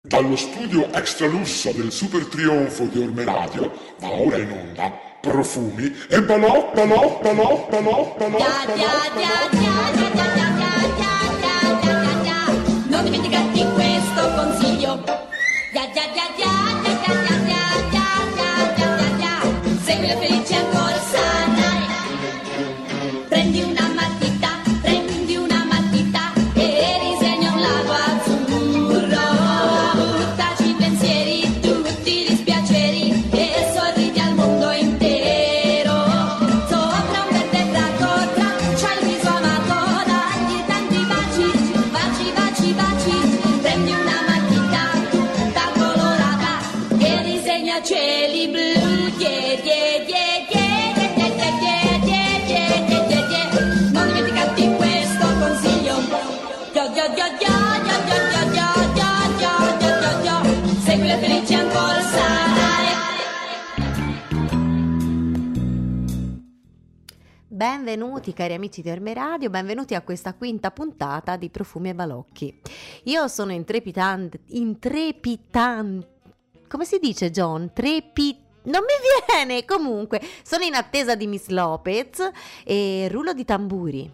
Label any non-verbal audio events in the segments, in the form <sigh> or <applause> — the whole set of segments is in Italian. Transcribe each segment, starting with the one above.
Dallo studio extra lusso del super trionfo di Ormeradio da ora in onda profumi e balò, balò, balò, balò, balò, balò, balò. Non dimenticate Benvenuti cari amici di Orme Radio, benvenuti a questa quinta puntata di Profumi e Balocchi. Io sono intrepidante, intrepidante, come si dice John? Trepi... Non mi viene, comunque, sono in attesa di Miss Lopez e rullo di tamburi.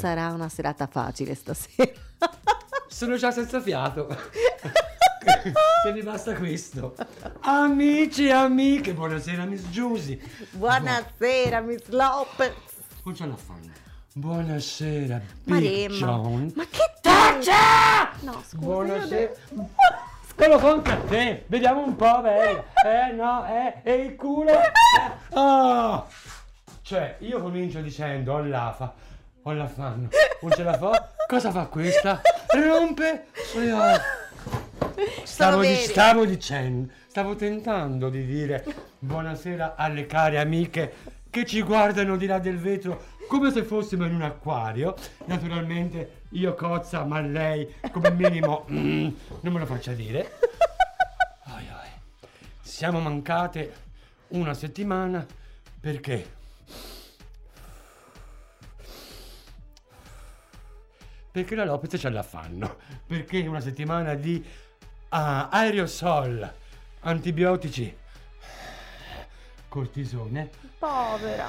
Sarà una serata facile stasera. <laughs> Sono già senza fiato. <laughs> Che mi basta questo. Amici e amiche, buonasera Miss Giusy. Buonasera, Miss Lopez. Non ce la fanno. Buonasera, Big Maremma. John. Ma che Taccia! No, scusa. Buonasera. Quello conta a te. Vediamo un po', bene. Eh no, eh, e il culo. Eh. Ah! Cioè, io comincio dicendo, ho l'afa, ho l'affanno, non ce la fa. Cosa fa questa? Rompe. Ah. Stavo, di- stavo dicendo, stavo tentando di dire buonasera alle care amiche che ci guardano di là del vetro come se fossimo in un acquario. Naturalmente io cozza, ma lei come minimo mm, non me lo faccia dire. Ai, ai. Siamo mancate una settimana perché? Perché la Lopez ce l'affanno. <laughs> Perché una settimana di ah, aerosol, antibiotici, cortisone Povera.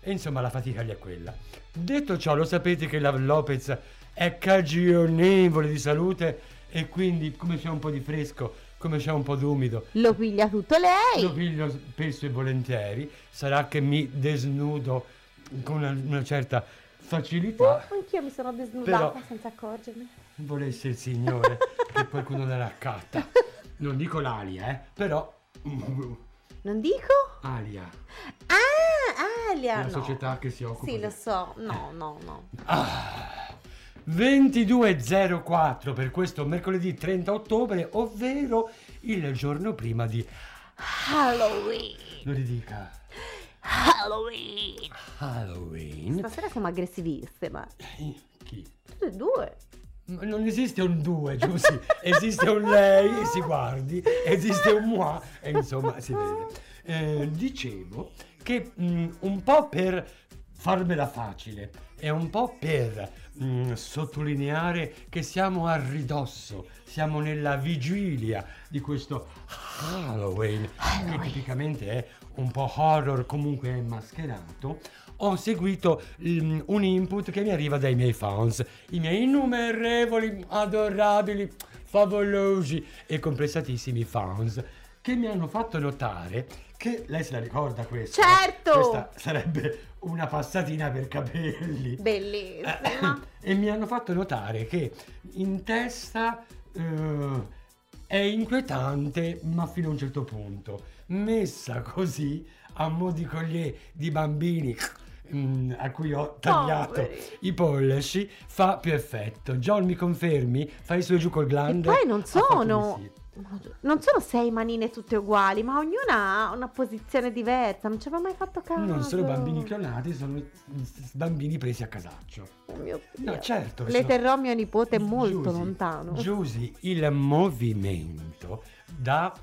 e insomma la fatica gli è quella. Detto ciò, lo sapete che la Lopez è cagionevole di salute e quindi come c'è un po' di fresco, come c'è un po' d'umido, Lo piglia tutto lei. lo piglio spesso e volentieri. Sarà che mi desnudo con una, una certa facilità. Anch'io mi sono desnudata senza accorgermi. Volesse il Signore <laughs> che qualcuno la raccatta. Non dico l'alia, eh, però <laughs> Non dico? alia, Ah, Alia. la no. società che si occupa Sì, di- lo so. No, no, no. 22.04 per questo mercoledì 30 ottobre, ovvero il giorno prima di... Halloween. Lo ridica. Halloween. Halloween. Stasera siamo aggressivissime. Eh, Chi? Tutte e due. Ma Non esiste un due, Giussi. esiste un lei, si guardi, esiste un moi, e insomma si vede. Eh, dicevo che mh, un po' per farmela facile e un po' per mh, sottolineare che siamo a ridosso, siamo nella vigilia di questo Halloween, che tipicamente è un po' horror, comunque mascherato, ho seguito mm, un input che mi arriva dai miei fans, i miei innumerevoli, adorabili, favolosi e complessatissimi fans che mi hanno fatto notare che lei se la ricorda questa? Certo! Questa sarebbe una passatina per capelli. Bellissima. <laughs> E mi hanno fatto notare che in testa eh, è inquietante, ma fino a un certo punto. Messa così a mo' di collier di bambini mm, a cui ho tagliato Poveri. i pollici, fa più effetto. John, mi confermi? Fai su e giù col E glande? poi non sono. Non sono sei manine tutte uguali, ma ognuna ha una posizione diversa. Non ci avevo mai fatto caso. Non sono bambini clonati, sono bambini presi a casaccio. Oh mio Dio. No, certo. Le sono- terrò mio nipote molto Giusy, lontano. Giusy, il movimento dà eh,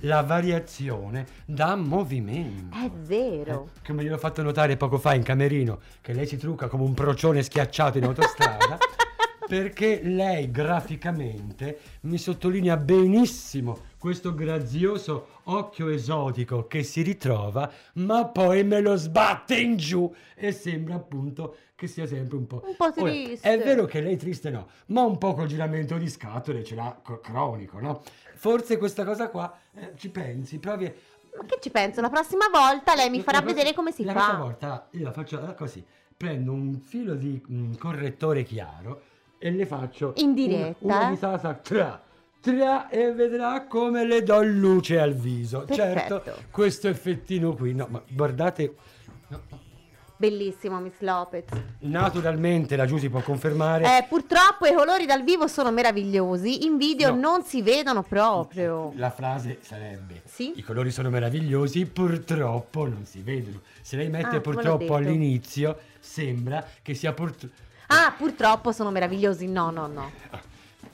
la variazione da movimento. È vero. Eh, come gliel'ho fatto notare poco fa in camerino, che lei si trucca come un procione schiacciato in autostrada, <laughs> perché lei graficamente mi sottolinea benissimo questo grazioso occhio esotico che si ritrova, ma poi me lo sbatte in giù e sembra appunto che sia sempre un po'... Un po' Ora, triste. è vero che lei triste no, ma un po' col giramento di scatole ce l'ha co- cronico, no? Forse questa cosa qua, eh, ci pensi, provi... Ma che ci penso? La prossima volta lei mi farà la prossima- vedere come si la fa. prossima volta io la faccio eh, così, prendo un filo di mm, correttore chiaro e le faccio In una- diretta, una, eh? di Sasa tra tra e vedrà come le do luce al viso. Perfetto. Certo, questo effettino qui, no, ma guardate, no, Bellissimo, Miss Lopez. naturalmente la Giusy può confermare. Eh, purtroppo i colori dal vivo sono meravigliosi, in video No. non si vedono proprio. La frase sarebbe: Sì? I colori sono meravigliosi, purtroppo non si vedono. Se lei mette Ah, purtroppo all'inizio, sembra che sia purtroppo. Ah, purtroppo sono meravigliosi. No, no, no.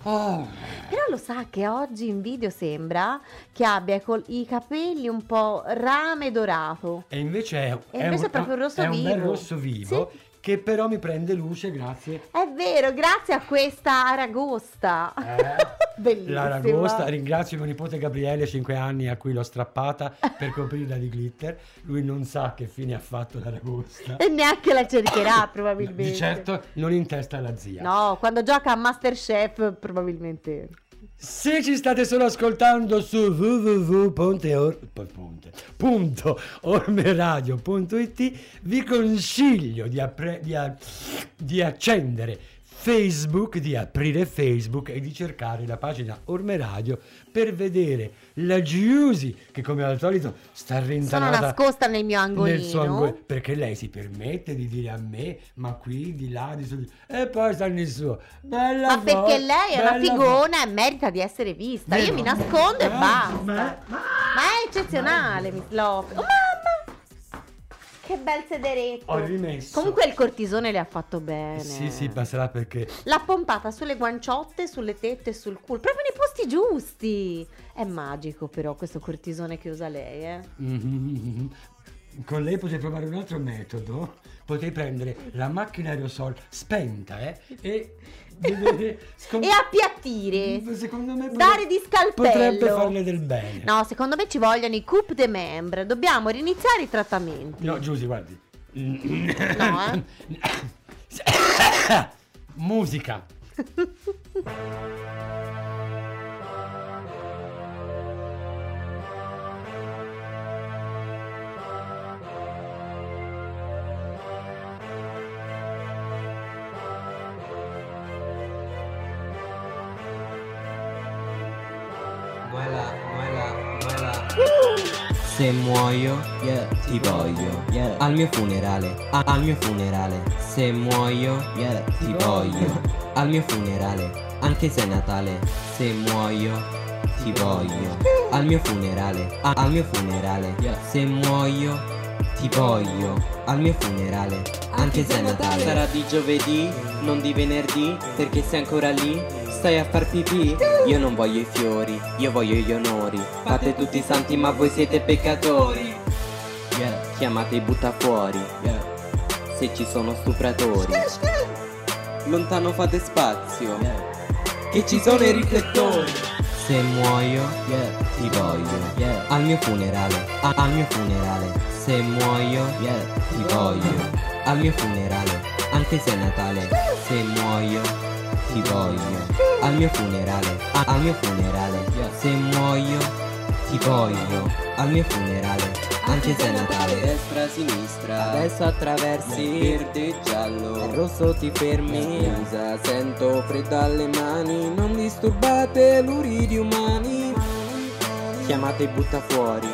Oh, Però lo sa che oggi in video sembra che abbia i col- i capelli un po' rame dorato. E invece è, E invece è proprio un rosso è un bel vivo. rosso vivo che però mi prende luce grazie È vero, grazie a questa aragosta. eh, <laughs> Bellissima. la ragosta. Ringrazio mio nipote Gabriele, 5 anni, a cui l'ho strappata per coprirla di glitter. Lui non sa che fine ha fatto la ragosta. E neanche la cercherà probabilmente. Di certo non in testa alla zia. No, quando gioca a Masterchef probabilmente. Se ci state solo ascoltando su www.ormeradio.it vi consiglio di, appre- di a- di accendere Facebook, di aprire Facebook e di cercare la pagina Orme Radio per vedere la Giusy che come al solito sta Sono rintanata nascosta nel mio angolino. nel suo angolo perché lei si permette di dire a me ma qui di là di su e poi sta nel suo bella Ma perché lei è una figona e merita di essere vista. Io Vero? mi nascondo e Eh, basta. ma- Ma è eccezionale, Miss Lopez. Oh, mamma! Che bel sederetto. Ho rimesso. Comunque il cortisone le ha fatto bene. Sì, sì, passerà perché L'ha pompata sulle guanciotte, sulle tette e sul culo, proprio nei posti giusti. È magico però questo cortisone che usa lei, eh. Mhm. con lei potrei provare un altro metodo. Potrei prendere la macchina aerosol spenta, eh, e vedere scom- E appiattire. Secondo me Dare di scalpello. potrebbe farle del bene. No, secondo me ci vogliono i coupe de membre. Dobbiamo riniziare i trattamenti. No, Giusy, guardi. No, eh. <coughs> Musica. <laughs> Se muoio, Yeah, ti voglio. Yeah. Al mio funerale, a- al mio funerale. Se muoio, yeah, ti voglio. Al mio funerale, anche se è Natale. Se muoio, ti voglio. Al mio funerale, a- al mio funerale. Se muoio, ti voglio. Al mio funerale, anche se è Natale. Sarà di giovedì, non di venerdì, perché sei ancora lì. Stai a far pipì? Io non voglio i fiori, io voglio gli onori. Fate tutti i santi, ma voi siete peccatori. Yeah, Chiamate i butta fuori, yeah, se ci sono stupratori. Lontano fate spazio, yeah, che ci sono i riflettori. Se muoio, yeah, ti voglio. Al mio funerale, a- al mio funerale. Se muoio, yeah, ti voglio. Al mio funerale, anche se è Natale. Se muoio, ti voglio. Al mio funerale, a- al mio funerale. Se muoio, ti voglio al mio funerale, anche se è Natale. Destra, sinistra, adesso attraversi, verde e giallo, al rosso ti fermi. Scusa, sento freddo alle mani, non disturbate l'uridi umani. Chiamate e butta fuori,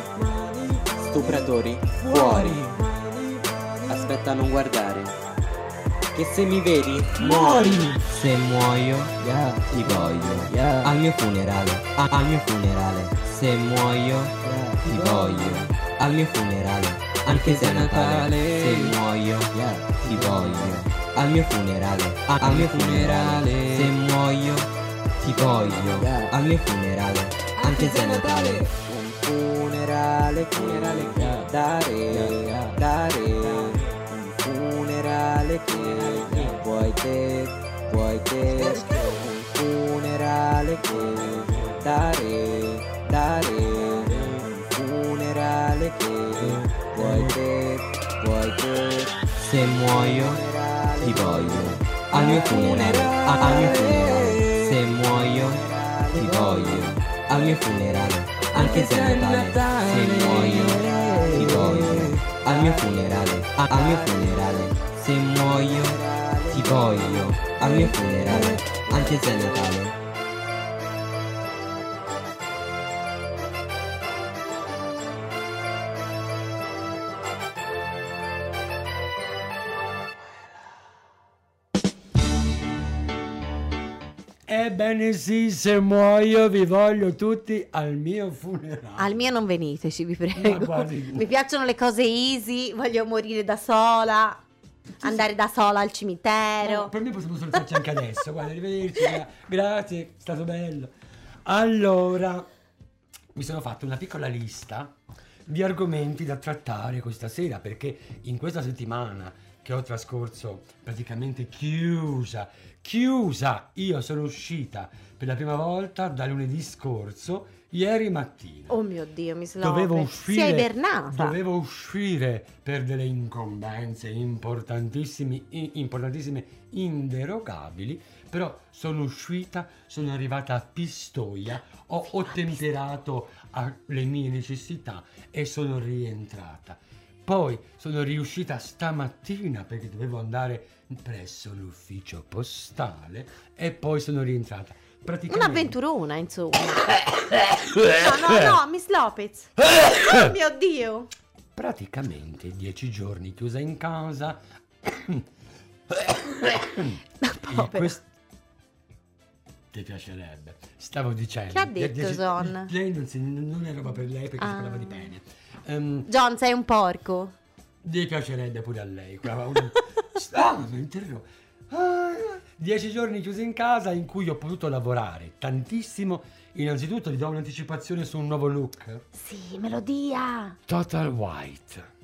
stupratori, fuori. Aspetta, non guardare. Che se mi vedi, muori! Se muoio, ti voglio Al mio funerale, a- al mio funerale. Se muoio, ti voglio. Al mio funerale, anche se è Natale. Se muoio, ti voglio. Al mio funerale, a- al mio funerale. Se muoio, ti voglio. Al mio funerale, anche se è Natale. Un funerale, funerale dare, dare funerale che vuoi te, vuoi te. Un funerale che dare, dare. Un funerale che vuoi te, vuoi te. Se muoio, ti voglio. Al mio funerale, al mio funerale. Se muoio, ti voglio. Al mio funerale, anche se è Natale. Se muoio, ti voglio. Al mio funerale, al mio funerale Se muoio, ti voglio Al mio funerale, anche se è Natale Ebbene sì, se muoio vi voglio tutti al mio funerale. Al mio non veniteci, vi prego. Mi piacciono le cose easy, voglio morire da sola, andare da sola al cimitero. No, per me possiamo salutarci anche adesso. Guarda, arrivederci. gra- Grazie, è stato bello. Allora, mi sono fatto una piccola lista di argomenti da trattare questa sera perché in questa settimana che ho trascorso praticamente chiusa, chiusa, io sono uscita per la prima volta da lunedì scorso, ieri mattina. Oh mio Dio, mi slove. Dovevo Si è uscire, ibernata. dovevo uscire per delle incombenze importantissime, importantissime, inderogabili, però sono uscita, sono arrivata a Pistoia, ho ottemperato alle mie necessità e sono rientrata. Poi sono riuscita stamattina perché dovevo andare presso l'ufficio postale e poi sono rientrata. Praticamente Un'avventurona, insomma. <coughs> No, no, no, Miss Lopez. <coughs> Oh mio Dio. praticamente dieci giorni chiusa in casa. <coughs> Povera. quest- Ti piacerebbe. Stavo dicendo. Che ha detto, John? Lei non, si- non è roba per lei perché si Ah. parlava di pene. Ehm, John, sei un porco. gli piacerebbe pure a lei. quella- una- <laughs> Ah, mi interrompo. Dieci giorni chiusi in casa in cui ho potuto lavorare tantissimo. Innanzitutto vi do un'anticipazione su un nuovo look. Sì, melodia. Total White.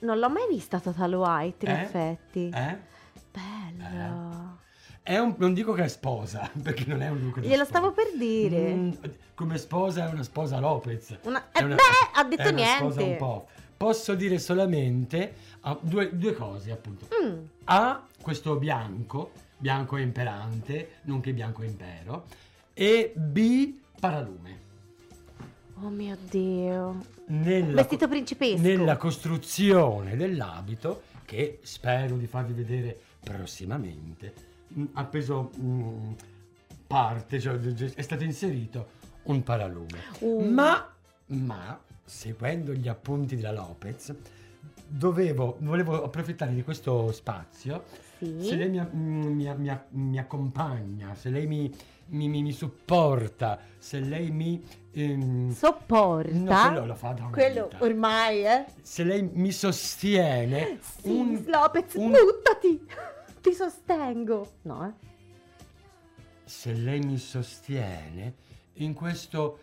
Non l'ho mai vista Total White, in Eh? effetti. Eh? Bello. È un- non dico che è sposa, <laughs> perché non è un look Glielo stavo per dire. Mm, come sposa è una sposa Lopez. Una- È eh, beh, ha detto una niente. un po'. Posso dire solamente ah, due, due cose, appunto. Mm. A, questo bianco, bianco imperante, nonché bianco impero. E B, paralume. Oh mio Dio. Nella, Vestito principesco. nella costruzione dell'abito, che spero di farvi vedere prossimamente, mh, ha preso mh, parte, cioè è stato inserito un paralume. Uh. Ma, ma, seguendo gli appunti della Lopez, dovevo, volevo approfittare di questo spazio Sì. se lei mi, mm, mi- mi- mi accompagna, se lei mi, mi- supporta, se lei mi... ehm, Sopporta. No, quello lo fa da Quello vita. ormai, eh. se lei mi sostiene... Sì, un- Lopez, un- buttati. <laughs> Ti sostengo. No, eh. se lei mi sostiene in questo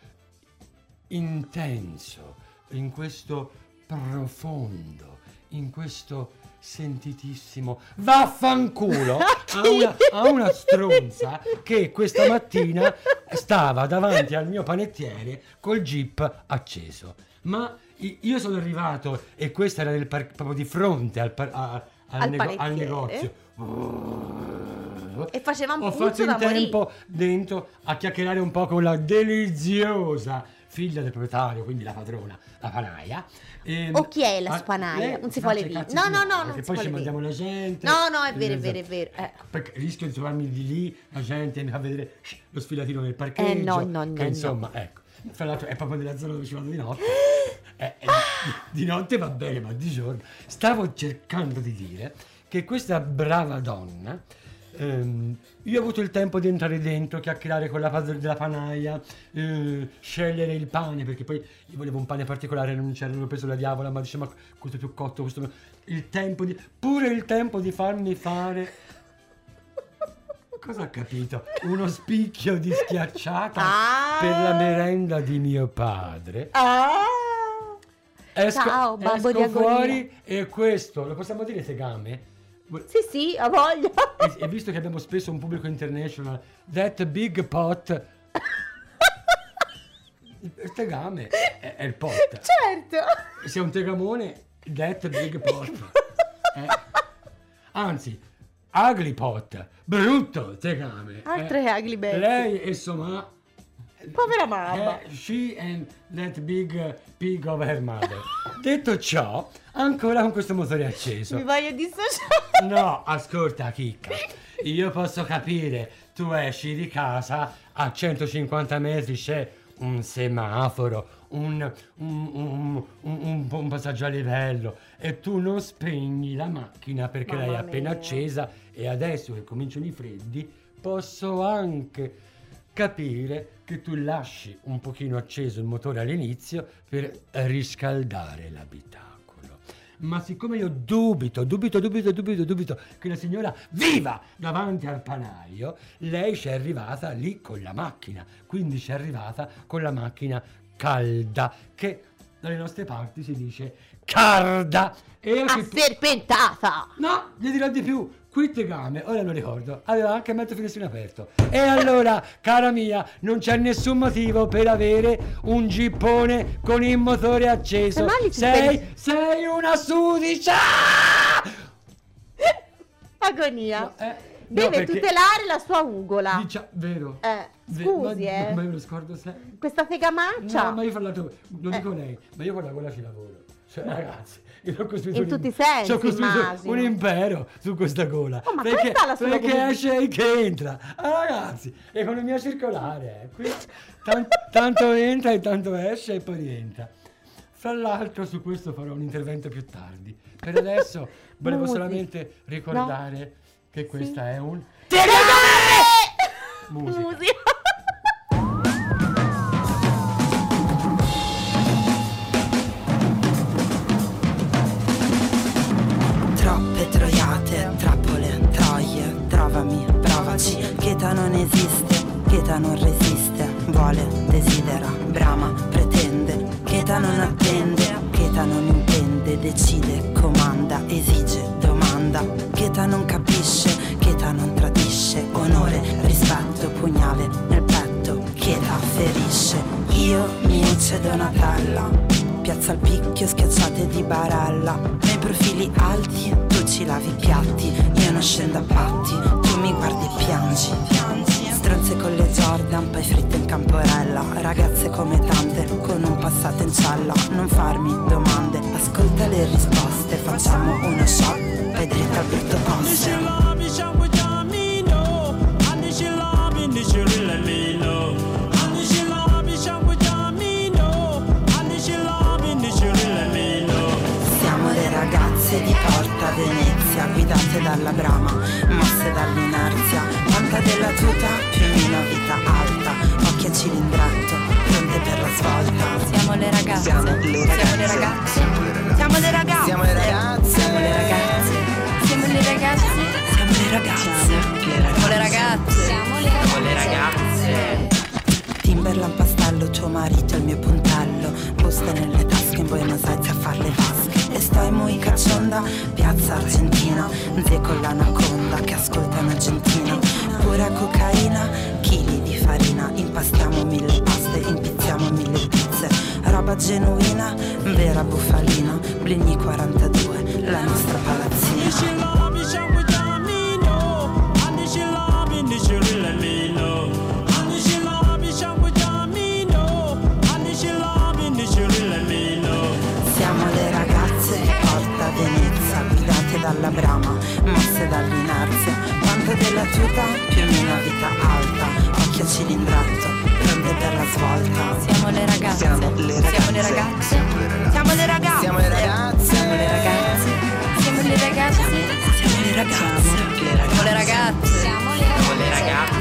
intenso, in questo profondo, in questo sentitissimo vaffanculo <laughs> a una, a una stronza che questa mattina stava davanti al mio panettiere col jeep acceso. Ma io sono arrivato e questa era nel par- proprio di fronte al, par- a- al Al nego- al negozio. E faceva un Ho fatto in tempo dentro a chiacchierare un po' con la deliziosa figlia del proprietario, quindi la padrona, la panaia. ehm, O chi è la spanaia? Non si vuole i dire. No, no, no, non perché poi ci mandiamo la gente. No, no, è vero, è vero, è vero. Eh. Perché rischio di trovarmi di lì, la gente mi fa vedere lo sfilatino nel parcheggio. Eh, no, no, no, che no. insomma, ecco. Fra l'altro è proprio nella zona dove ci vado di notte. <gasps> Eh, eh, di notte va bene, ma di giorno. Stavo cercando di dire che questa brava donna. Ehm, io ho avuto il tempo di entrare dentro, chiacchierare con la padrona della panaia, eh, scegliere il pane, perché poi io volevo un pane particolare, non c'era, non ho preso la diavola, ma dice ma questo è più cotto, questo no". il tempo di, pure il tempo di farmi fare Cosa ha capito? Uno spicchio di schiacciata Ah. per la merenda di mio padre. Ah! Esco, Ciao, babbo esco di agonia. fuori e questo, lo possiamo dire tegame? Sì, sì, ho voglia. E, e visto che abbiamo spesso un pubblico international, that big pot... Il tegame è, è il pot. certo. Se è un tegamone, that big pot. <laughs> Eh. Anzi, ugly pot, brutto tegame. Altre Eh, ugly baby. Lei e Soma... Povera mamma. Eh, she and that big pig of her mother. Detto ciò, ancora con questo motore acceso. Mi voglio dissociare. No, ascolta Chicca, io posso capire, tu esci di casa, a 150 metri c'è un semaforo, un, un- un- un- un passaggio a livello e tu non spegni la macchina perché Mamma l'hai appena mia. accesa e adesso che cominciano i freddi posso anche capire che tu lasci un pochino acceso il motore all'inizio per riscaldare l'abitacolo. Ma siccome io dubito, dubito, dubito, dubito, dubito che la signora viva davanti al panaio, lei ci è arrivata lì con la macchina, quindi ci è arrivata con la macchina calda, che dalle nostre parti si dice carda. E anche tu- Asserpentata. No, gli dirò di più. Qui Tegame, ora lo ricordo, aveva anche mezzo finestrino aperto. E allora, cara mia, non c'è nessun motivo per avere un gippone con il motore acceso. Sei, sei una sudicia! Agonia. No, eh, no, Deve tutelare la sua ugola. Dicia- vero. Eh, scusi, ma, eh. Ma io lo scordo sempre. Questa fegamaccia. No, ma io fra l'altro, lo Eh. dico lei, ma io con la gola ci lavoro. Cioè, ragazzi, io ho costruito In un tutti i sensi, ho costruito immagino. un impero su questa gola. Oh, ma perché perché esce e che entra. Ah, ragazzi, economia circolare. eh. Qui tan- tanto entra e tanto esce e poi rientra. Fra l'altro su questo farò un intervento più tardi. Per adesso <laughs> volevo solamente ricordare che questa è un... Musica. Musica. Non esiste, Cheta non resiste, vuole, desidera, brama, pretende, Cheta non attende, Cheta non intende, decide, comanda, esige, domanda, Cheta non capisce, Cheta non tradisce, onore, rispetto, pugnale nel petto, Cheta ferisce, io mi ucce Donatella. Piazza al picchio schiacciate di barella Nei profili alti tu ci lavi i piatti. Io non scendo a patti Tu mi guardi e piangi Stronze con le Jordan Poi fritte in camporella. Ragazze come tante Con un passato in cella Non farmi domande Ascolta le risposte. Facciamo uno shot Poi dritto al brutto posto. Siamo le ragazze di Porta Venezia, guidate dalla brama, mosse dall'inerzia. Quanta della tuta, più o meno vita alta, occhi a cilindretto, pronte per la svolta. Siamo le ragazze. Siamo le ragazze. Siamo le ragazze. Siamo le ragazze. Siamo le ragazze. Siamo le ragazze. Siamo le ragazze. Siamo le ragazze. Siamo le ragazze. Timberland pastello, tuo marito è il mio puntello Buste cacionda, piazza Argentina Zie con l'anaconda che ascolta in Argentina. Pura cocaina, chili di farina Impastiamo mille paste, impizziamo mille pizze. Roba genuina, vera bufalina Bligni 42, la nostra palazzina alla brama, mosse dall'inerzia. Quanto della tuta? Più o meno vita alta, occhio cilindrato, pronte per la svolta. Siamo le ragazze. Siamo le ragazze. Siamo le ragazze. Siamo le ragazze. Siamo le ragazze. Siamo le ragazze. Siamo le ragazze. Siamo le ragazze. Siamo le ragazze. Siamo le ragazze.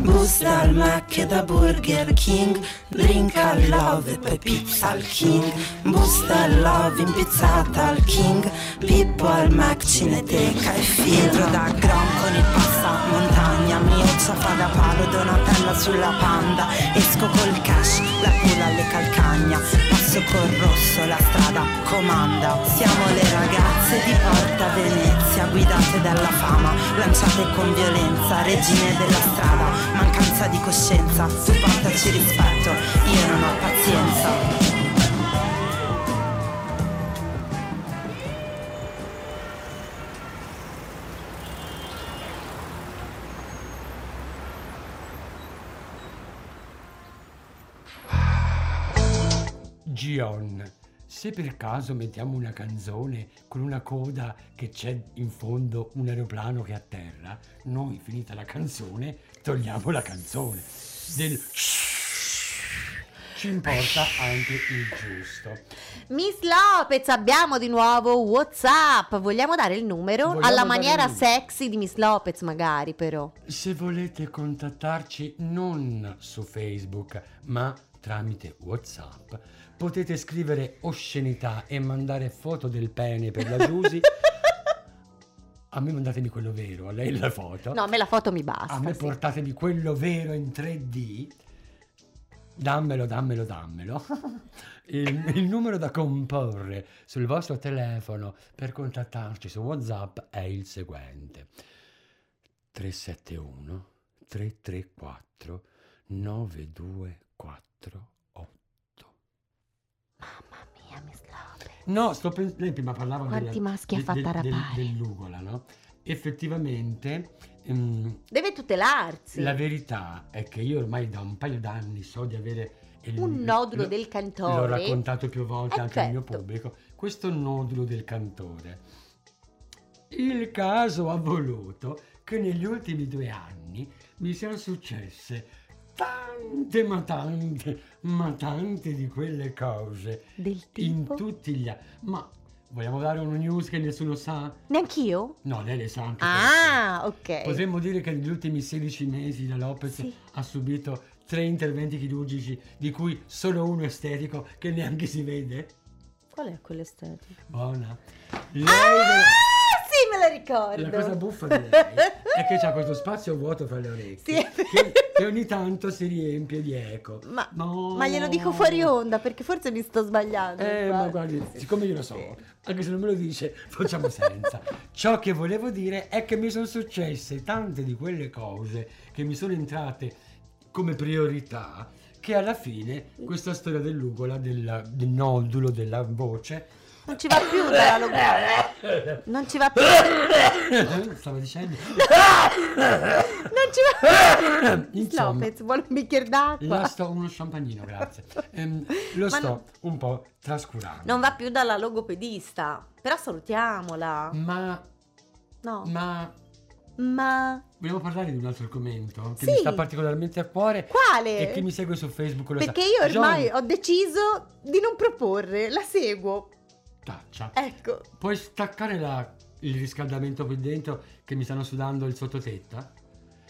Busta al Mac e da Burger King Drink al Love poi pizza al King. Busta al Love impizzata al King. Pippo al Mac, cineteca e filtro da Grom con il passa montagna. Mioccia fa da palo, Donatella sulla panda. Esco col cash, la culla alle calcagna. Passo col rosso, la strada comanda. Siamo le ragazze di Porta Venezia Guidate dalla fama, lanciate con violenza Regine della strada, mancanza di coscienza. Tu portaci rispetto, io non ho pazienza. Gion, se per caso mettiamo una canzone con una coda che c'è in fondo un aeroplano che atterra, noi finita la canzone togliamo la canzone. Del ci importa anche il giusto. Miss Lopez, abbiamo di nuovo WhatsApp. Vogliamo dare il numero? Vogliamo Alla maniera sexy di Miss Lopez, magari, però. Se volete contattarci non su Facebook, ma tramite WhatsApp, potete scrivere oscenità e mandare foto del pene per la Giusy. <laughs> A me mandatemi quello vero, a lei la foto. No, a me la foto mi basta. a me sì. portatemi quello vero in 3D. Dammelo, dammelo, dammelo. <laughs> Il, il numero da comporre sul vostro telefono per contattarci su WhatsApp è il seguente: 371 334 9248. Mamma mia, Miss Lopez. No, sto pensando. Lei prima parlava Quanti della- maschi ha del- rapare? dell'ugola, no? Effettivamente. ehm, Deve tutelarsi. La verità è che io ormai da un paio d'anni so di avere il- Un nodulo lo- del cantore. L'ho raccontato più volte anche al mio certo. pubblico. Questo nodulo del cantore. Il caso ha voluto che negli ultimi due anni mi siano successe tante, ma tante, ma tante di quelle cose. Del In tipo? tutti gli anni. Ma vogliamo dare una news che nessuno sa? Neanch'io? No, lei le sa anche. Ah, ok. Potremmo dire che negli ultimi 16 mesi la Lopez Sì. ha subito tre interventi chirurgici, di cui solo uno estetico, che neanche si vede. Qual è quell'estetico? Buona. Lei Ah, me la ricordo. la cosa buffa di lei è che c'ha questo spazio vuoto fra le orecchie Sì, che, che ogni tanto si riempie di eco. Ma, No. ma glielo dico fuori onda perché forse mi sto sbagliando. Eh, ma guardi, siccome io lo so, anche se non me lo dice, facciamo senza. <laughs> Ciò che volevo dire è che mi sono successe tante di quelle cose che mi sono entrate come priorità, che alla fine questa storia dell'ugola, del, del nodulo della voce, Non ci va più dalla logorra. Non ci va più. stavo dicendo, Non ci va più. insomma, Lopez, vuole un bicchiere d'acqua? sto, uno champagnino, grazie. Ehm, lo Ma sto no- un po' trascurando. Non va più dalla logopedista. Però salutiamola. Ma, No. ma Ma Vogliamo parlare di un altro argomento che Sì. mi sta particolarmente a cuore quale? e chi mi segue su Facebook lo Perché sa. io ormai John, ho deciso di non proporre, la seguo. Taccia. Ecco. Puoi staccare la- il riscaldamento qui dentro che mi stanno sudando il sottotetta?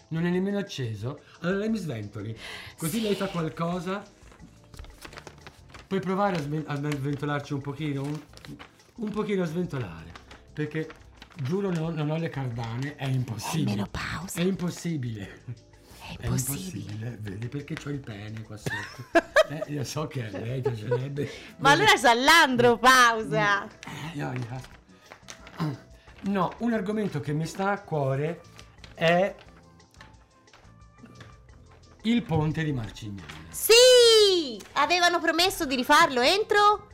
Non è nemmeno acceso? Allora lei mi sventoli. Così lei fa qualcosa. Puoi provare a, sven- a sventolarci un pochino? Un, un pochino a sventolare. Perché giuro non, non ho le cardane, è impossibile. È menopausa. È impossibile. È impossibile. vedi perché c'ho il pene qua sotto. <laughs> eh, io so che a lei piacerebbe. Ma allora Sallandro, pausa. Eh, No, un argomento che mi sta a cuore è il ponte di Marcignano. Sì! Avevano promesso di rifarlo entro?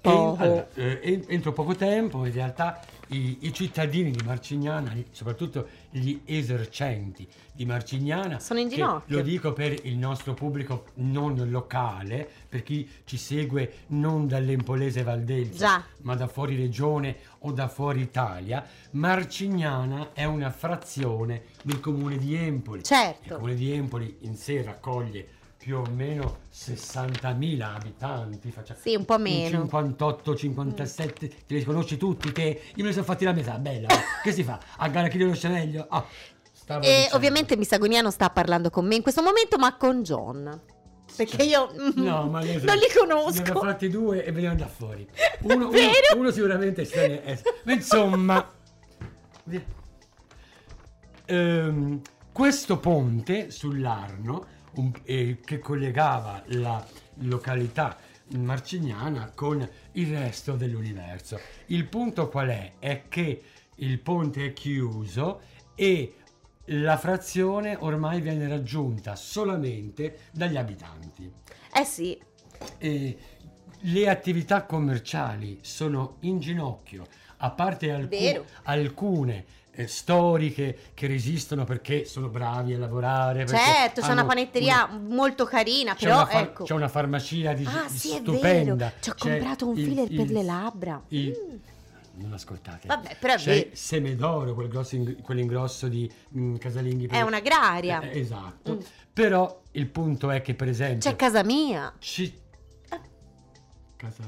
E- Poco. allora, eh, en- entro poco tempo, in realtà i, i cittadini di Marcignana, soprattutto gli esercenti di Marcignana, Sono in ginocchio. lo dico per il nostro pubblico non locale, per chi ci segue non dall'Empolese Valdelsa, ma da fuori regione o da fuori Italia, Marcignana è una frazione del comune di Empoli. Certo. Il comune di Empoli in sé raccoglie più o meno 60.000 abitanti. faccia- Sì, un po' meno. 58, 57, te li conosci tutti te? Io me ne sono fatti la metà, bella. <laughs> che si fa? A gara chi lo conosce meglio? Ah, stavo E dicendo. ovviamente Missagoniano sta parlando con me in questo momento, ma con John. Perché io mm, No, ma lei- non li Ne abbiamo conosco. fatti due e venivano da fuori. <laughs> Uno, uno- uno sicuramente è- Ma insomma. Ehm, questo ponte sull'Arno un- eh, che collegava la località marcignana con il resto dell'universo. Il punto qual è? È che il ponte è chiuso e la frazione ormai viene raggiunta solamente dagli abitanti. Eh sì, E le attività commerciali sono in ginocchio, a parte alcu- alcune eh, storiche che resistono perché sono bravi a lavorare. certo, c'è una panetteria una- molto carina, però far- ecco. c'è una farmacia di, Ah, di sì, stupenda. Ci ho comprato un il- filler per il- le labbra. il- Mm. Non ascoltate. Vabbè, però C'è vero. Semedoro, quel grosso ing- quell'ingrosso di mm, casalinghi. È un'agraria. Eh, esatto. Mm. Però il punto è che, per esempio, C'è casa mia. ci... Casa...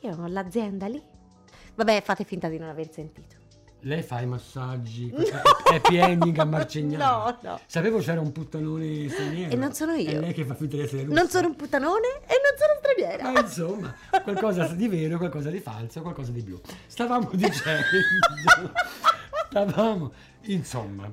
Io ho l'azienda lì. Vabbè, fate finta di non aver sentito. Lei fa i massaggi, happy ending a Marcignano. No, no. Sapevo c'era un puttanone straniero. E non sono io. È lei che fa finta di essere russa. Non sono un puttanone e non sono straniera. Ma insomma, qualcosa di vero, qualcosa di falso, qualcosa di blu. Stavamo dicendo. Stavamo. Insomma,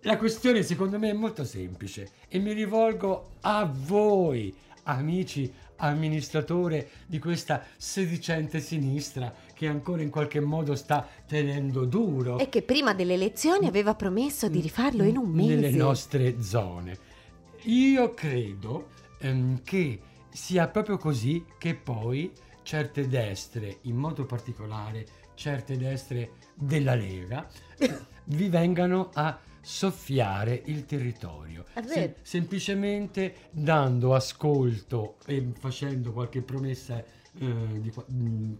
la questione secondo me è molto semplice e mi rivolgo a voi, amici amministratore di questa sedicente sinistra che ancora in qualche modo sta tenendo duro E che prima delle elezioni aveva promesso di rifarlo in un mese. nelle nostre zone. Io credo ehm, che sia proprio così che poi certe destre, in modo particolare certe destre della Lega, <coughs> vi vengano a soffiare il territorio. Sem- semplicemente dando ascolto e facendo qualche promessa eh, di mh,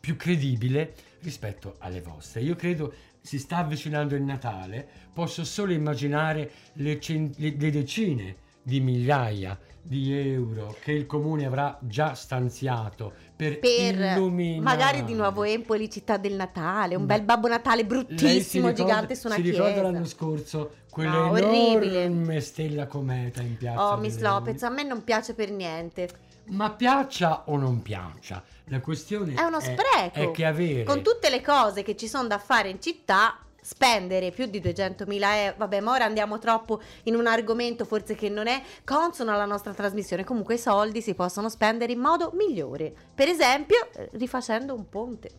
più credibile rispetto alle vostre. Io credo si sta avvicinando il Natale, posso solo immaginare le, cen- le- le decine di migliaia di euro che il comune avrà già stanziato per, per illuminare. magari di nuovo Empoli, città del Natale, un Ma- bel Babbo Natale si bruttissimo, ricorda- gigante su una si chiesa. ricorda l'anno scorso quella No, orribile. stella cometa in piazza Oh, Miss Lopez, a me non piace per niente. Ma piaccia o non piaccia la questione È uno spreco. è che avere Con tutte le cose che ci sono da fare in città, spendere più di 200.000 euro. Vabbè, ma ora andiamo troppo in un argomento forse che non è consono alla nostra trasmissione. Comunque i soldi si possono spendere in modo migliore. Per esempio, eh, rifacendo un ponte.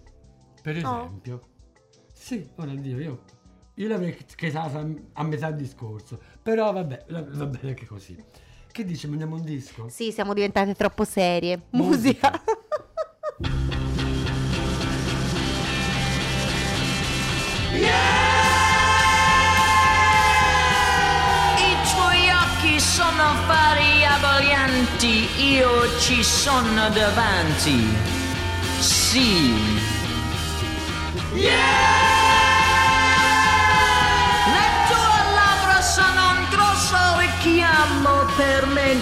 Per esempio, sì, ora Dio, io, io l'avrei chiesata a metà discorso, però vabbè, va va bene anche così. Che dici, mandiamo un disco? Sì, siamo diventate troppo serie. Musica. I tuoi occhi sono fari abbaglianti, io ci sono davanti. Sì. Le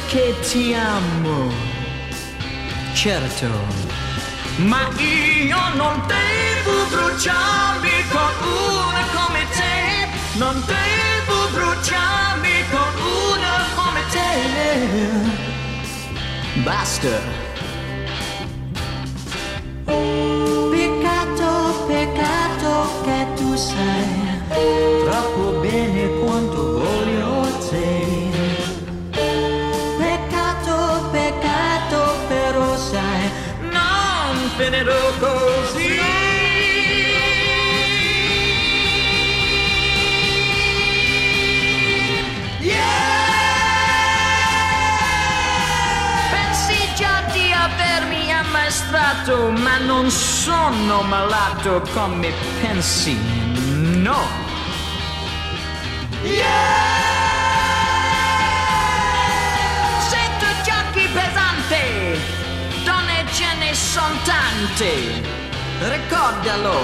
che ti amo. Certo. Ma io non devo bruciarmi con una come te, non devo bruciarmi con una come te. Basta. Peccato, peccato che tu sai troppo bene quanto voglio finirò così. Pensi già di avermi a me castrato, ma non sono malato come pensi, no. Son tante, ricordalo.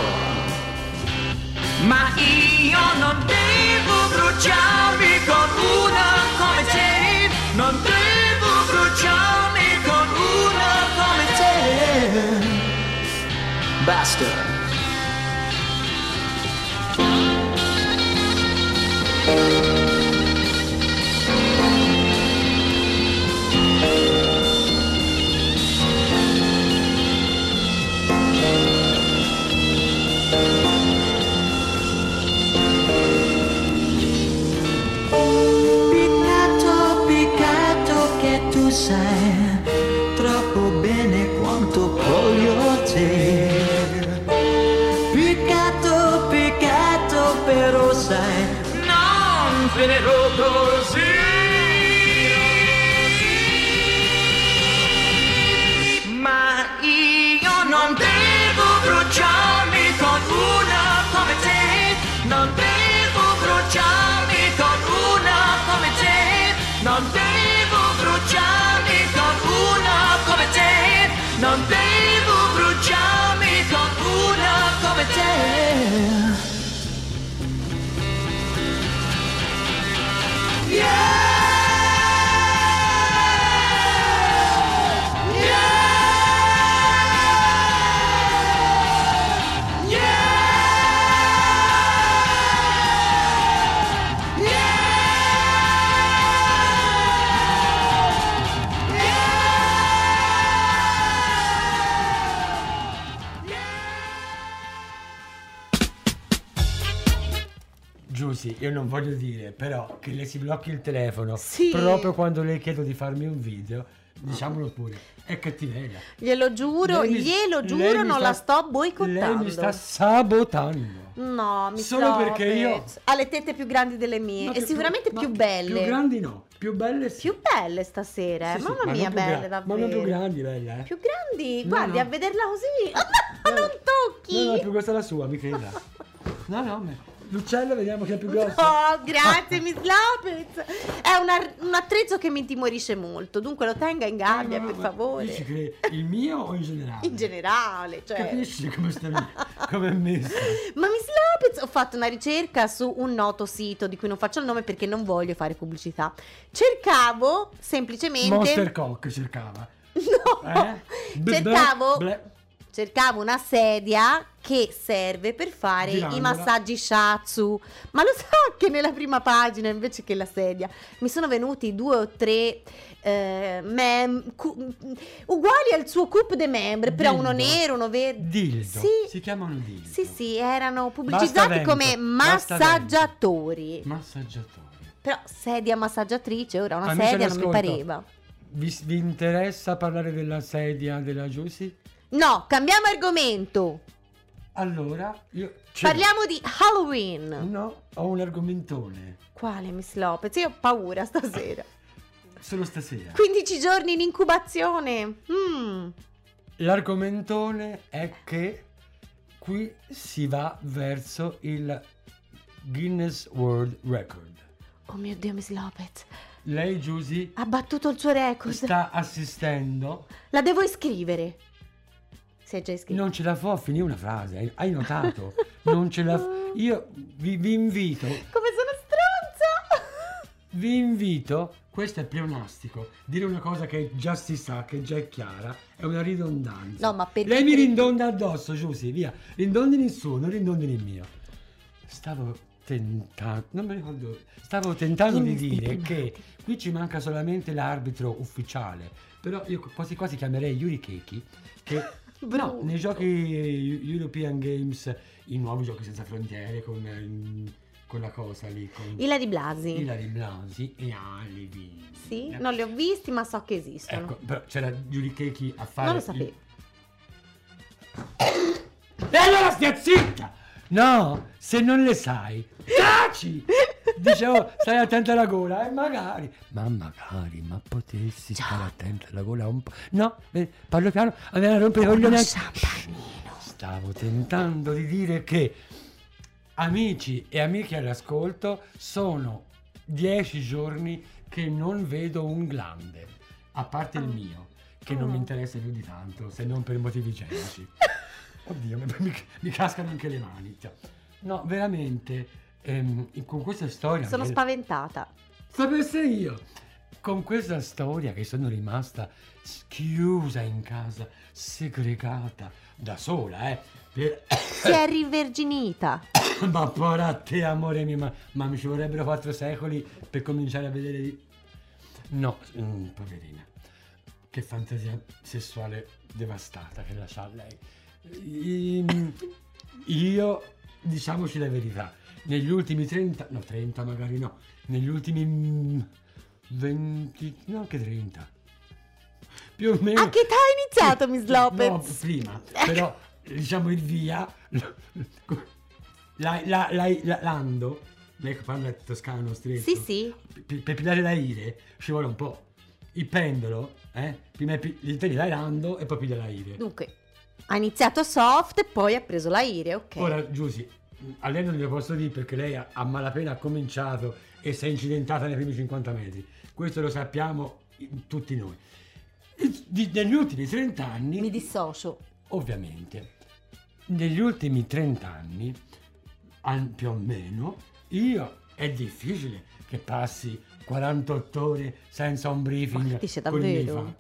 Ma io non devo bruciarmi con una come te, non devo bruciarmi con una come te. Basta. Devo bruciarmi Giussi, io non voglio dire, però che le si blocchi il telefono Sì. proprio quando le chiedo di farmi un video, diciamolo pure, è cattiveria. Glielo giuro, mi- glielo giuro, non sta- la sto boicottando. Lei mi sta sabotando. No, mi Solo sto perché io- Ha le tette più grandi delle mie Ma e più- sicuramente ma più belle. Più grandi no, più belle sì. Più belle stasera, eh. Sì, sì, mamma ma mia, più belle davvero. Ma non più grandi, bella, eh. Più grandi, No, guardi no. a vederla così. <laughs> No, non tocchi. No, no, è più questa la sua, mi creda. <laughs> No, no, ma- l'uccello vediamo che è più grosso. Oh, grazie Miss Lopez. È un, ar- un attrezzo che mi intimorisce molto, dunque lo tenga in gabbia, Eh, ma- per favore. il mio o in generale? In generale, cioè. Capisci come sta come è messa? Ma Miss Lopez, ho fatto una ricerca su un noto sito di cui non faccio il nome perché non voglio fare pubblicità. Cercavo semplicemente. Monster Cock cercava. <laughs> No, Eh? Cercavo, ble- cercavo una sedia che serve per fare i Girandola. massaggi shatsu. Ma lo <laughs> sa che nella prima pagina invece che la sedia mi sono venuti due o tre eh, mem- cu- uguali al suo coupe de membre, però Dildo. uno nero, uno verde. Dildo. Sì. Si chiamano dildo. Sì, sì, erano pubblicizzati come massaggiatori. Massaggiatori. Però sedia massaggiatrice, ora una Amici sedia non mi pareva. Vi, vi interessa parlare della sedia della Giussi? No, cambiamo argomento. Allora, io... l'ho. Parliamo di Halloween. No, ho un argomentone. Quale Miss Lopez? Io ho paura stasera. <laughs> Solo stasera. 15 giorni in incubazione. Mm. L'argomentone è che qui si va verso il Guinness World Record. Oh mio Dio, Miss Lopez. Lei, Giusy, Ha battuto il suo record. sta assistendo. La devo iscrivere. È già iscritto. Non ce la fa a finire una frase, hai- notato? <laughs> Non ce la... Io vi, vi invito, Come sono stronza. <laughs> vi invito, questo è pleonastico, dire una cosa che già si sa, che già è chiara, è una ridondanza. No, ma perché Lei mi rindonda addosso, Giusy, via. Rindondini il suo, non rindondini il mio. Stavo tentando, non mi ricordo, stavo tentando di dire che qui ci manca solamente l'arbitro ufficiale, però io quasi quasi chiamerei Yuri Keki, che no, Brutto. nei giochi European Games, i nuovi giochi senza frontiere con, ehm, con la cosa lì, con Ilari Blasi. Ilari Blasi e Ali Vinci. Sì, non li ho visti, ma so che esistono. Ecco, però c'era Yuri Keki a fare... non lo il- sapevo. E allora stia zitta! No, se non le sai, taci! <laughs> Dicevo, stai attento alla gola, e magari, ma magari, ma potessi stare attento alla gola un po'. No, eh, parlo piano, a me non rompere i coglioni Stavo tentando di dire che amici e amiche all'ascolto sono dieci giorni che non vedo un glande, a parte il mio, che non mi interessa più di tanto, se non per motivi igienici. <laughs> Oddio, mi, mi- mi cascano anche le mani. No, veramente, ehm, con questa storia... Sono che- spaventata. Sapesse io, con questa storia che sono rimasta s- chiusa in casa, segregata, da sola, eh. per- <coughs> Si è riverginita. <coughs> ma porra te, amore mio, ma, ma mi ci vorrebbero quattro secoli per cominciare a vedere di... No, mm, poverina, che fantasia sessuale devastata che la c'ha lei. Ehm, Io, diciamoci la verità, negli ultimi 30, no 30 magari no, negli ultimi mm, 20, no anche 30, più o meno... A che età hai iniziato, Miss Lopez? No, prima, però diciamo il via, la, la, la- la- l'ando, lei parla toscano stretto, Sì, sì. per, per pigliare la ire ci vuole un po'. Il pendolo, eh? Prima gli prendi l'ando e poi piglia la ire. Dunque, ha iniziato soft e poi ha preso la ire, ok. Ora, Giusy, a lei non glielo posso dire perché lei a, a malapena ha cominciato e si è incidentata nei primi 50 metri. Questo lo sappiamo tutti noi. Di- negli ultimi 30 anni... Mi dissocio. Ovviamente, negli ultimi 30 anni, più o meno, io è difficile che passi 48 ore senza un briefing. Ma dice davvero?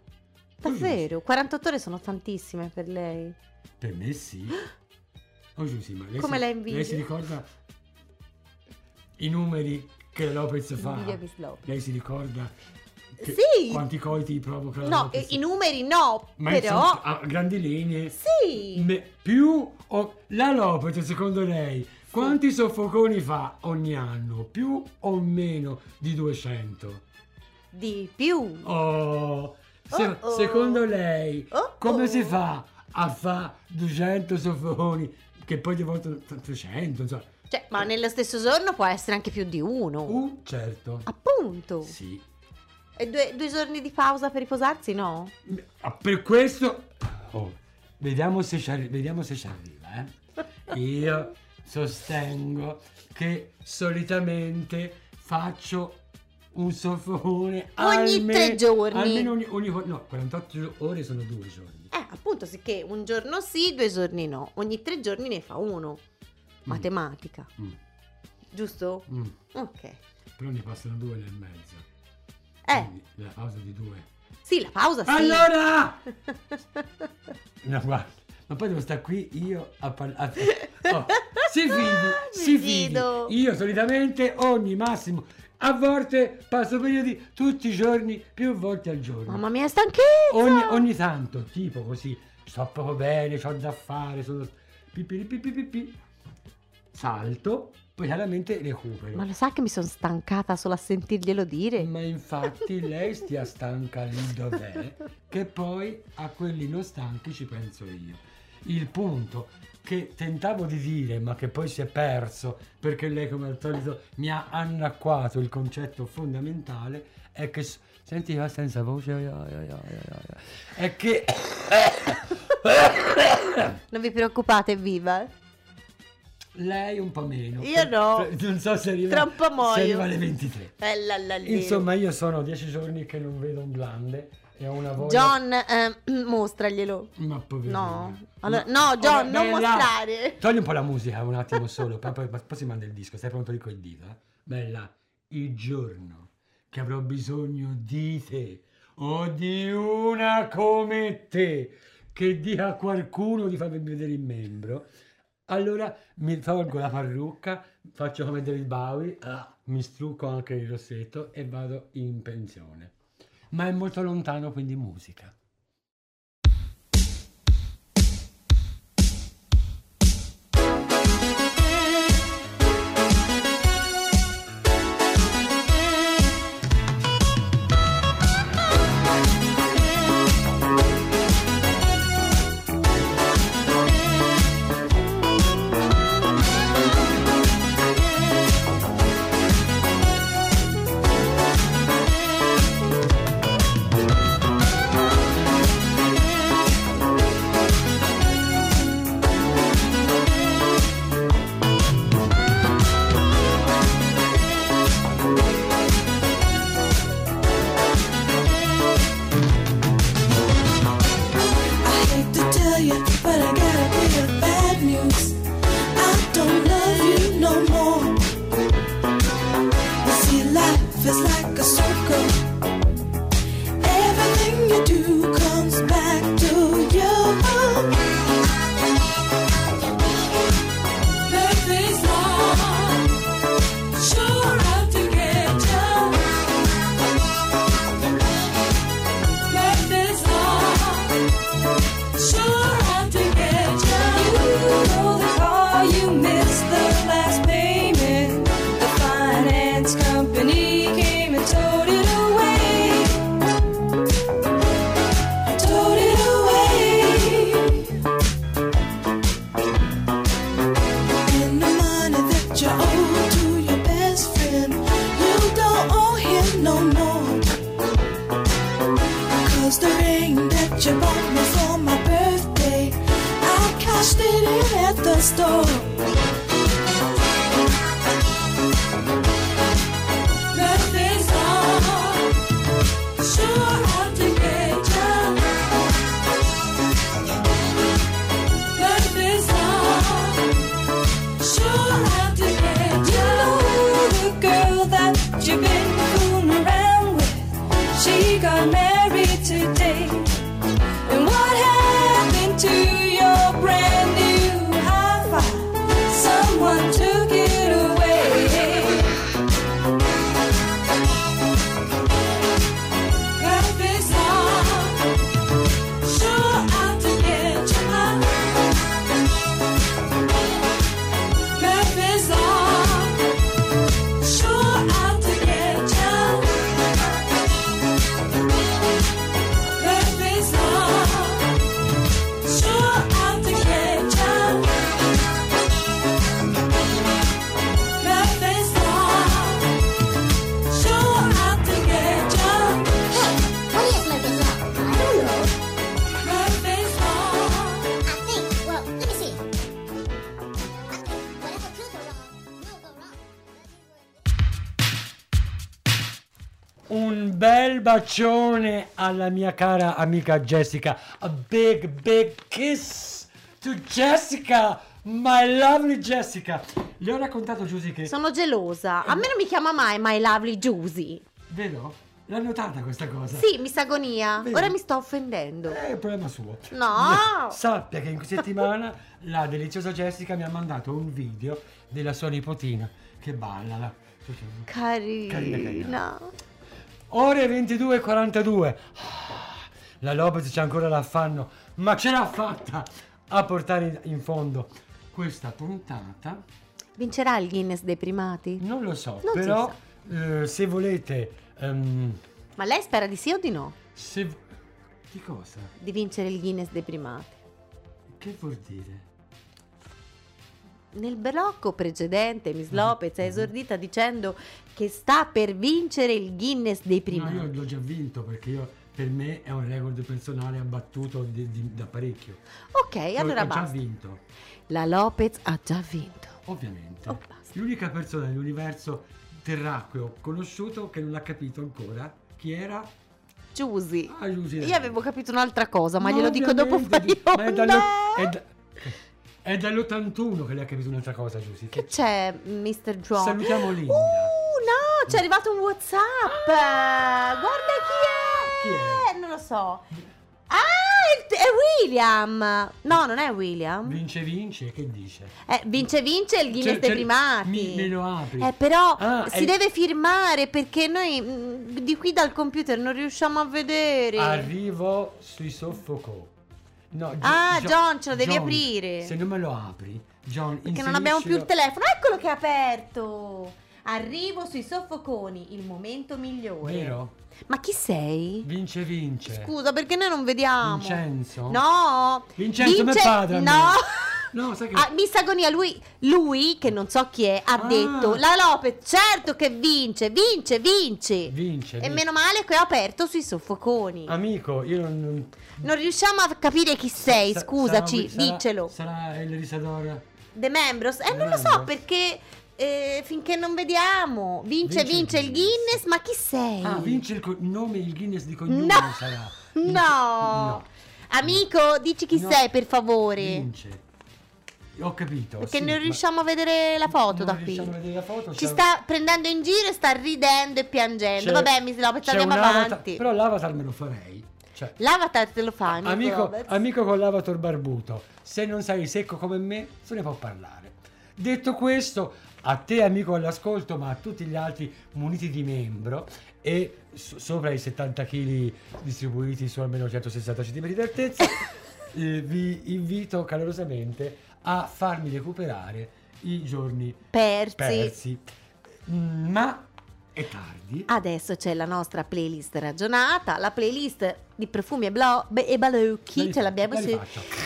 Davvero? 48 ore sono tantissime per lei. Per me sì. <gasps> Oh Giusy, ma lei, Come si, la invidia? lei si ricorda i numeri che Lopez fa? Lei si ricorda Sì. quanti coiti provoca la No, Lopez? i, numeri no, ma però... insomma, a grandi linee Sì. Me- più o la Lopez secondo lei quanti soffoconi fa ogni anno più o meno di 200 Di più. oh, se- Oh, oh. secondo lei Oh, come si fa a fare 200 soffoconi che poi di volte 300 insomma Cioè, ma nello stesso giorno può essere anche più di uno. uh, certo Appunto. sì E due, due giorni di pausa per riposarsi, no? Ah, per questo oh, vediamo se ci arri- vediamo se ci arriva eh. io sostengo che solitamente faccio un soffocone Ogni alme- tre giorni. almeno ogni, ogni- no 48 ore sono due giorni Eh, appunto, sì che un giorno sì, due giorni no. Ogni tre giorni ne fa uno. Matematica. Mm, Giusto? mm. Ok. però ne passano due nel mezzo Eh, Quindi la pausa di due sì, la pausa sì. allora <laughs> no guarda ma poi devo stare qui io a parlare <laughs> Oh, si fidi, si fidi. Io solitamente ogni massimo, a volte passo periodi tutti i giorni, più volte al giorno. Mamma mia, stanchezza! Ogni, ogni tanto, tipo così, sto poco bene, ho da fare, sono pipì, salto, poi chiaramente recupero. Ma lo sa che mi sono stancata solo a sentirglielo dire? Ma infatti lei stia stanca lì dov'è, che poi a quelli non stanchi ci penso io. Il punto che tentavo di dire, ma che poi si è perso, perché lei come al solito mi ha annacquato il concetto fondamentale, è che... Senti, va senza voce, è che... <coughs> Non vi preoccupate, evviva. Lei un po' meno. Io no. Non so se arriva, Tra un po' muoio. se arriva alle 23. Eh. Insomma, io sono dieci giorni che non vedo un glande e ho una voglia... John, eh, <clears throat> mostraglielo. Ma poverino. No. Allora- no, John, non mostrare. Togli un po' la musica un attimo solo, poi, poi, poi si manda il disco. Stai pronto lì col dito? eh? Bella, il giorno che avrò bisogno di te o di una come te che dica a qualcuno di farmi vedere il membro, allora mi tolgo la parrucca, faccio come David Bowie, ah, mi strucco anche il rossetto e vado in pensione. Ma è molto lontano, quindi musica. was the ring that you bought me for my birthday. I cashed it in at the store. Bacione alla mia cara amica Jessica. A big, big kiss to Jessica. My lovely Jessica. Le ho raccontato Giusy che... Sono gelosa. A me non mi chiama mai My Lovely Juicy. Vero? L'ha notata questa cosa? Sì, mi sa agonia. Vedi? Ora mi sto offendendo. È un problema suo. No! <laughs> Sappia che in settimana la deliziosa Jessica mi ha mandato un video della sua nipotina che balla. la- Carina. Carina, carina. Ore 22.42. Ah, La Lopez c'è ancora l'affanno, ma ce l'ha fatta a portare in fondo questa puntata. Vincerà il Guinness dei primati? Non lo so, Non però eh, se volete... ehm, Ma lei spera di sì o di no? se... Di cosa? Di vincere il Guinness dei primati. Che vuol dire? Nel blocco precedente Miss Mhm. Lopez è esordita dicendo che sta per vincere il Guinness dei No, primati. io l'ho già vinto perché io, per me è un record personale abbattuto di- di- da parecchio. Ok, Ho- allora ho già basta. vinto, La Lopez ha già vinto. ovviamente. Oh. L'unica persona nell'universo terracqueo conosciuto che non ha capito ancora chi era Giusy. Ah, Giusy. Io avevo capito un'altra cosa, ma No, glielo dico dopo fuori ma è, onda. dallo- è da- è dall'81 che lei ha capito un'altra cosa, Giusy. Che c'è, Mr. John? Salutiamo Linda. Uh, no, c'è arrivato un WhatsApp. Guarda chi è. Chi è? Non lo so. Ah, è, è William. No, non è William. Vince vince, che dice? Eh, vince vince il Guinness Cioè, dei cioè, primati. mi- me lo apri. Eh, però Ah, si è- deve firmare perché noi mm, di qui dal computer non riusciamo a vedere. Arrivo sui soffocò. No, Gio- Ah, Gio- John, ce lo devi John, aprire. Se non me lo apri, John, Perché non abbiamo più il telefono. Eccolo che è aperto. Arrivo sui soffoconi, il momento migliore. Vero? Ma chi sei? Vince vince. Scusa, perché noi non vediamo. Vincenzo? No. Vincenzo, mio padre, No. No, sai che... Ah, Miss Agonia, lui, lui, che non so chi è, ha Ah. detto la Lopez, certo che vince, vince, vince. Vince. E vince. meno male che ho aperto sui soffoconi. Amico, io non... non- riusciamo a capire chi sei, sa- scusaci, sarà- diccelo. Sarà il risador. The Membros? Eh, The non lo so Membros. perché eh, finché non vediamo. Vince, Vince vince, il Guinness. Guinness, ma chi sei? Ah, vince il co- nome, il Guinness di cognome No. sarà. No. No. Amico, dici chi No. sei per favore. Vince. Ho capito. Perché sì, non riusciamo a vedere la foto da qui. la foto, Ci c'è- sta prendendo in giro e sta ridendo e piangendo. c'è- Vabbè, Miss Lopez, c'è andiamo avatar- avanti. Però l'avatar me lo farei. Cioè, L'avatar te lo Miss amico, amico con l'avatar barbuto, se non sei secco come me, se ne può parlare. Detto questo, a te amico all'ascolto, ma a tutti gli altri muniti di membro e so- sopra i 70 kg distribuiti su almeno 160 cm di altezza, <laughs> eh, vi invito calorosamente a farmi recuperare i giorni Persi. persi. Ma è tardi. Adesso c'è la nostra playlist ragionata, la playlist di profumi e, blo- e balocchi, ce l'abbiamo su-.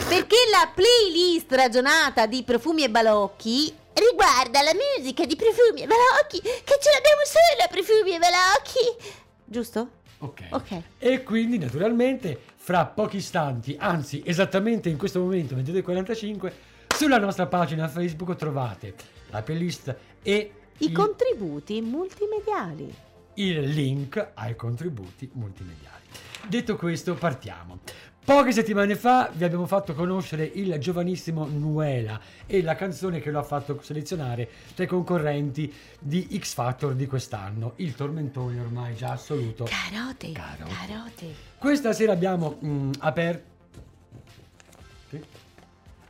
Perché la playlist ragionata di profumi e balocchi riguarda la musica di profumi e balocchi, che ce l'abbiamo solo a profumi e balocchi. Giusto? Ok. Ok. E quindi naturalmente fra pochi istanti, anzi esattamente in questo momento 22.45, sulla nostra pagina Facebook trovate la playlist e I contributi multimediali. il link ai contributi multimediali. Detto questo, partiamo. Poche settimane fa vi abbiamo fatto conoscere il giovanissimo Nuela e la canzone che lo ha fatto selezionare tra i concorrenti di X Factor di quest'anno, il tormentone ormai già assoluto. Carote, Carote. carote. Questa sera abbiamo mm, aperto.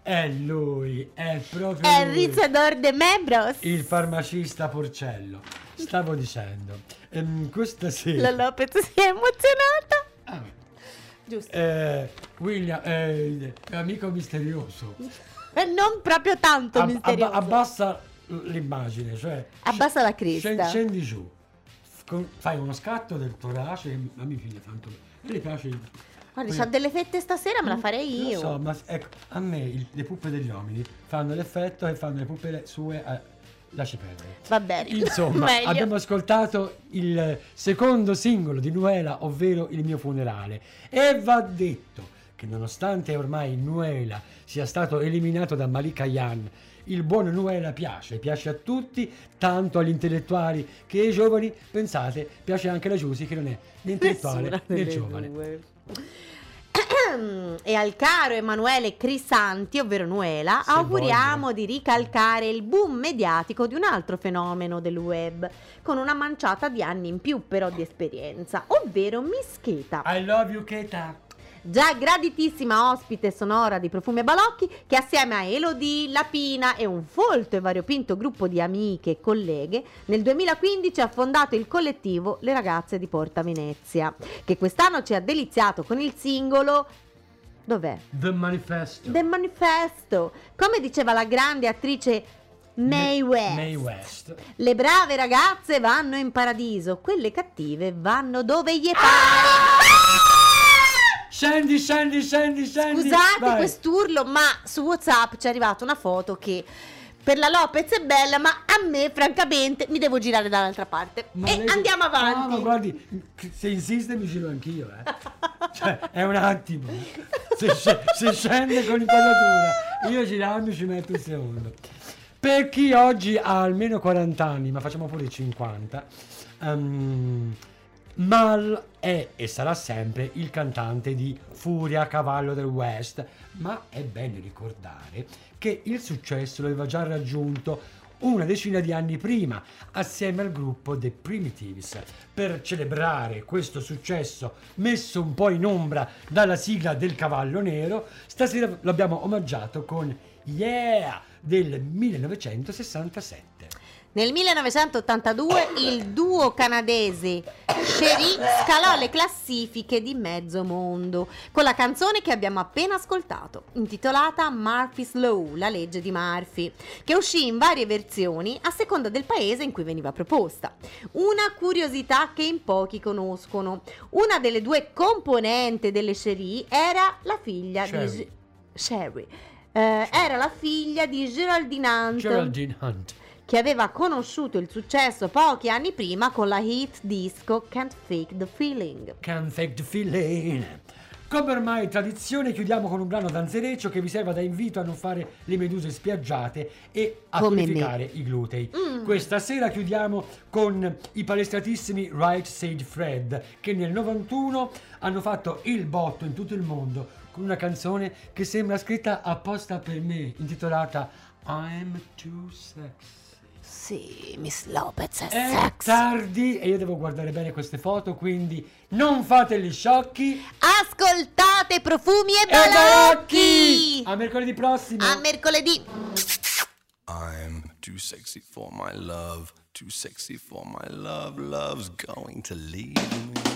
È lui, è proprio È lui. Rizador de Membros. Il farmacista Porcello. Stavo dicendo, ehm, questa La sera. Lopez si è emozionata. Ah, Giusto. eh, William, eh, amico misterioso. Eh, non proprio tanto Ab- misterioso. abba- abbassa l'immagine, cioè. Abbassa la cresta. Scendi giù. Fai uno scatto del torace. A me piace tanto. Me piace. Guarda, quel- c'ha delle fette stasera, me la farei Lo io. so, ma ecco, a me il- le puppe degli uomini fanno l'effetto che fanno le puppe sue. a- lasci perdere. Va bene. Insomma, <laughs> abbiamo ascoltato il secondo singolo di Nuela, ovvero Il mio funerale. E va detto che nonostante ormai Nuela sia stato eliminato da Malika Yan, il buon Nuela piace, piace a tutti, tanto agli intellettuali che ai giovani. Pensate, piace anche alla Giusy che non è né intellettuale né giovane. due. <coughs> E al caro Emanuele Crisanti, ovvero Nuela, Se auguriamo di ricalcare il boom mediatico di un altro fenomeno del web, con una manciata di anni in più però di esperienza, ovvero Mischeta. I love you, Keta. Già graditissima ospite sonora di Profumi e Balocchi, che assieme a Elodie, Lapina e un folto e variopinto gruppo di amiche e colleghe, nel 2015 ha fondato il collettivo Le Ragazze di Porta Venezia, che quest'anno ci ha deliziato con il singolo... Dov'è? The Manifesto. The Manifesto. Come diceva la grande attrice Mae West. Mae West. Le brave ragazze vanno in paradiso, quelle cattive vanno dove gli pare. Scendi, scendi, scendi, scendi. Scusate Vai. quest'urlo, ma su WhatsApp ci è arrivata una foto che per la Lopez è bella, ma a me, francamente, mi devo girare dall'altra parte. Ma e lei- andiamo Ah, ma avanti. guardi, se insiste mi giro anch'io, eh. <laughs> cioè, è un attimo. Se, sce- se scende con l'inquadratura, io girando ci metto un secondo. Per chi oggi ha almeno 40 anni, ma facciamo pure i 50, ehm, Mal è e sarà sempre il cantante di Furia Cavallo del West, ma è bene ricordare che il successo lo aveva già raggiunto una decina di anni prima, assieme al gruppo The Primitives. Per celebrare questo successo messo un po' in ombra dalla sigla del Cavallo Nero, stasera lo abbiamo omaggiato con Yeah del 1967. Nel 1982 il duo canadese Cherie scalò le classifiche di mezzo mondo con la canzone che abbiamo appena ascoltato, intitolata Murphy's Law, la legge di Murphy, che uscì in varie versioni a seconda del paese in cui veniva proposta. Una curiosità che in pochi conoscono. Una delle due componenti delle Cherie era la figlia Sherry. di... Sherry. Eh, era la figlia di Geraldine Hunt Geraldine Hunt. Che aveva conosciuto il successo pochi anni prima con la hit disco Can't Fake the Feeling. Can't fake the feeling. Come ormai tradizione, chiudiamo con un brano danzereccio che vi serva da invito a non fare le meduse spiaggiate e a Come purificare i glutei. Questa sera chiudiamo con i palestratissimi Right Said Fred che nel 91 hanno fatto il botto in tutto il mondo con una canzone che sembra scritta apposta per me, intitolata I'm Too Sexy. Sì, Miss Lopez è È sex. tardi e io devo guardare bene queste foto, quindi non fate gli sciocchi. Ascoltate profumi e E balocchi! balocchi! A mercoledì prossimo! A mercoledì! I'm too sexy for my love, too sexy for my love. Love's going to leave me.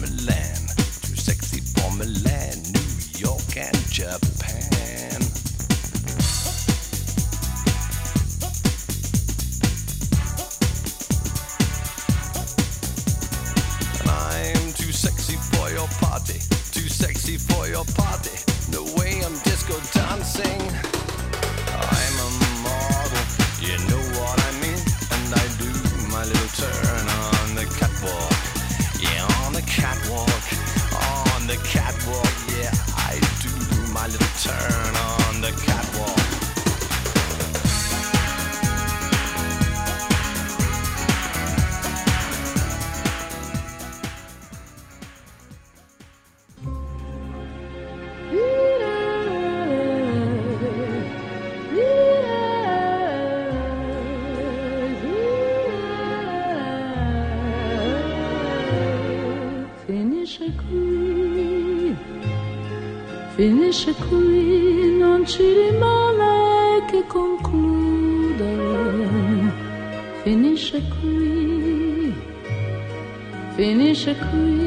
Milan, too sexy for Milan, New York and Japan. Finisce qui